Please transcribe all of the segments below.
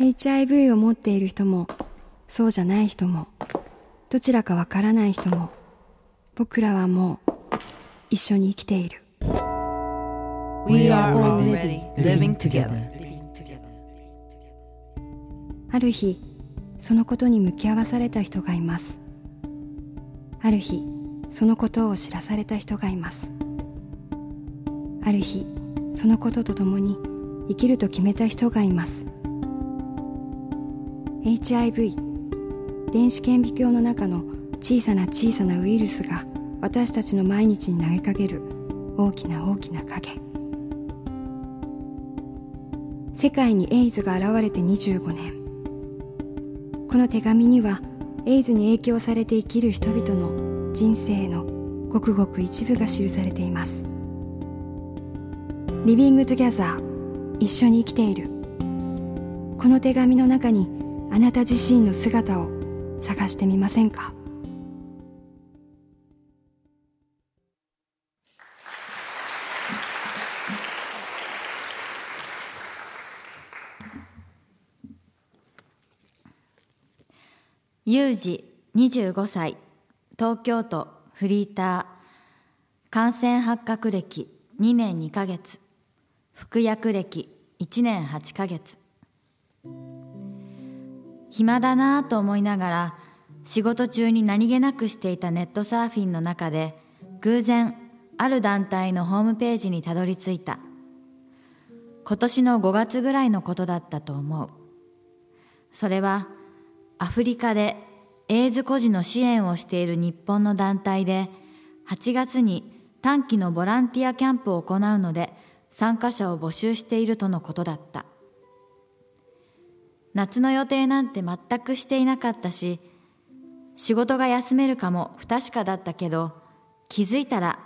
HIV を持っている人もそうじゃない人もどちらかわからない人も僕らはもう一緒に生きている。We are already living together. ある日そのことに向き合わされた人がいます。ある日そのことを知らされた人がいます。ある日そのことと共に生きると決めた人がいます HIV 電子顕微鏡の中の小さな小さなウイルスが私たちの毎日に投げかける大きな大きな影。世界にエイズが現れて25年。この手紙にはエイズに影響されて生きる人々の人生のごくごく一部が記されています。 Living Together 一緒に生きている。この手紙の中にあなた自身の姿を探してみませんか？ユージ25歳。東京都フリーター。感染発覚歴2年2ヶ月。服薬歴1年8ヶ月。暇だなぁと思いながら仕事中に何気なくしていたネットサーフィンの中で偶然ある団体のホームページにたどり着いた。今年の5月ぐらいのことだったと思う。それはアフリカでエイズ孤児の支援をしている日本の団体で8月に短期のボランティアキャンプを行うので参加者を募集しているとのことだった。夏の予定なんて全くしていなかったし仕事が休めるかも不確かだったけど気づいたら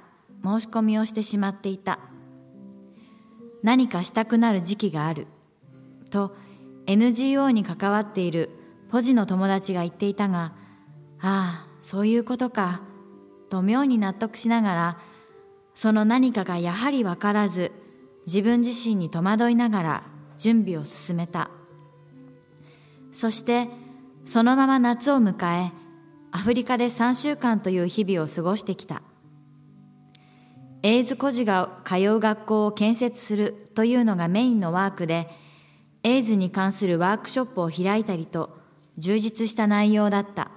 申し込みをしてしまっていた。何かしたくなる時期があると NGO に関わっているポジの友達が言っていたがああそういうことかと妙に納得しながらその何かがやはり分からず自分自身に戸惑いながら準備を進めた。そしてそのまま夏を迎えアフリカで3週間という日々を過ごしてきた。エイズ孤児が通う学校を建設するというのがメインのワークでエイズに関するワークショップを開いたりと充実した内容だった。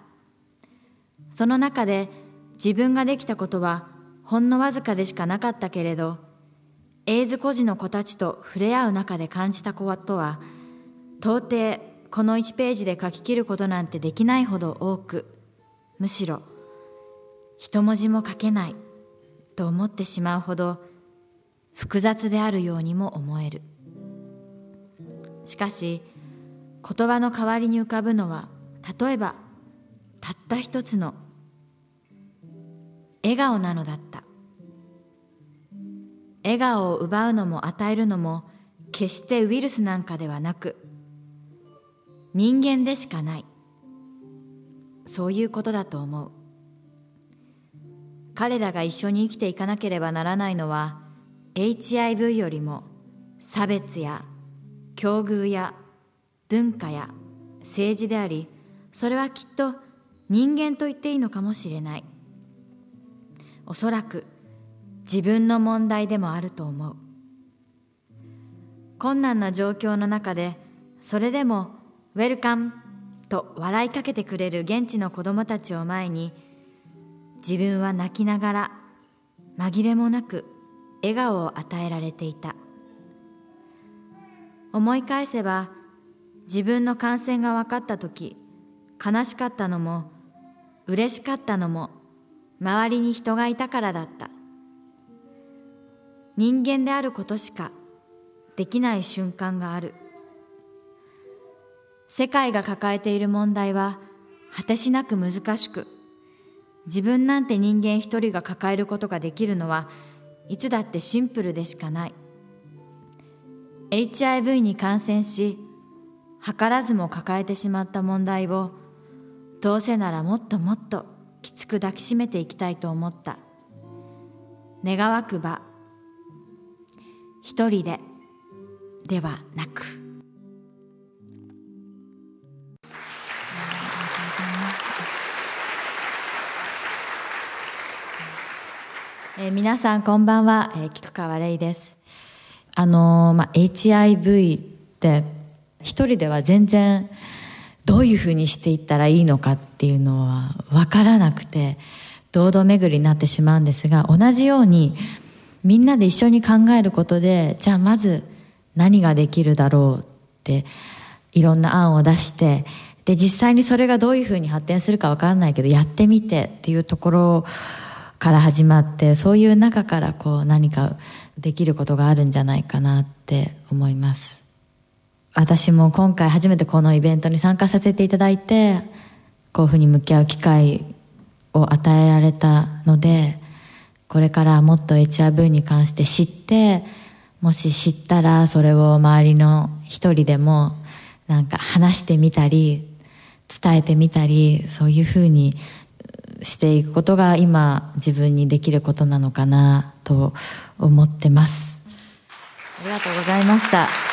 その中で自分ができたことはほんのわずかでしかなかったけれどエイズ孤児の子たちと触れ合う中で感じたことは到底この1ページで書き切ることなんてできないほど多くむしろ一文字も書けないと思ってしまうほど複雑であるようにも思える。しかし言葉の代わりに浮かぶのは例えばたった一つの笑顔なのだった。笑顔を奪うのも与えるのも決してウイルスなんかではなく人間でしかない。そういうことだと思う。彼らが一緒に生きていかなければならないのは HIV よりも差別や境遇や文化や政治でありそれはきっと人間と言っていいのかもしれない。おそらく自分の問題でもあると思う。困難な状況の中でそれでもウェルカムと笑いかけてくれる現地の子供たちを前に自分は泣きながら紛れもなく笑顔を与えられていた。思い返せば自分の感染が分かった時悲しかったのも嬉しかったのも周りに人がいたからだった。人間であることしかできない瞬間がある。世界が抱えている問題は果てしなく難しく自分なんて人間一人が抱えることができるのはいつだってシンプルでしかない。HIV に感染し図らずも抱えてしまった問題をどうせならもっともっときつく抱きしめていきたいと思った。願わくば一人でではなく。えー、皆さんこんばんは、えー、菊川玲です。あのー、まあ、HIV って一人では全然どういうふうにしていったらいいのかっていうのは分からなくて堂々巡りになってしまうんですが同じようにみんなで一緒に考えることでじゃあまず何ができるだろうっていろんな案を出してで実際にそれがどういうふうに発展するか分からないけどやってみてっていうところをから始まってそういう中からこう何かできることがあるんじゃないかなって思います。私も今回初めてこのイベントに参加させていただいてこういうふうに向き合う機会を与えられたのでこれからもっと HIV に関して知ってもし知ったらそれを周りの一人でもなんか話してみたり伝えてみたりそういうふうにしていくことが今自分にできることなのかなと思ってます。ありがとうございました。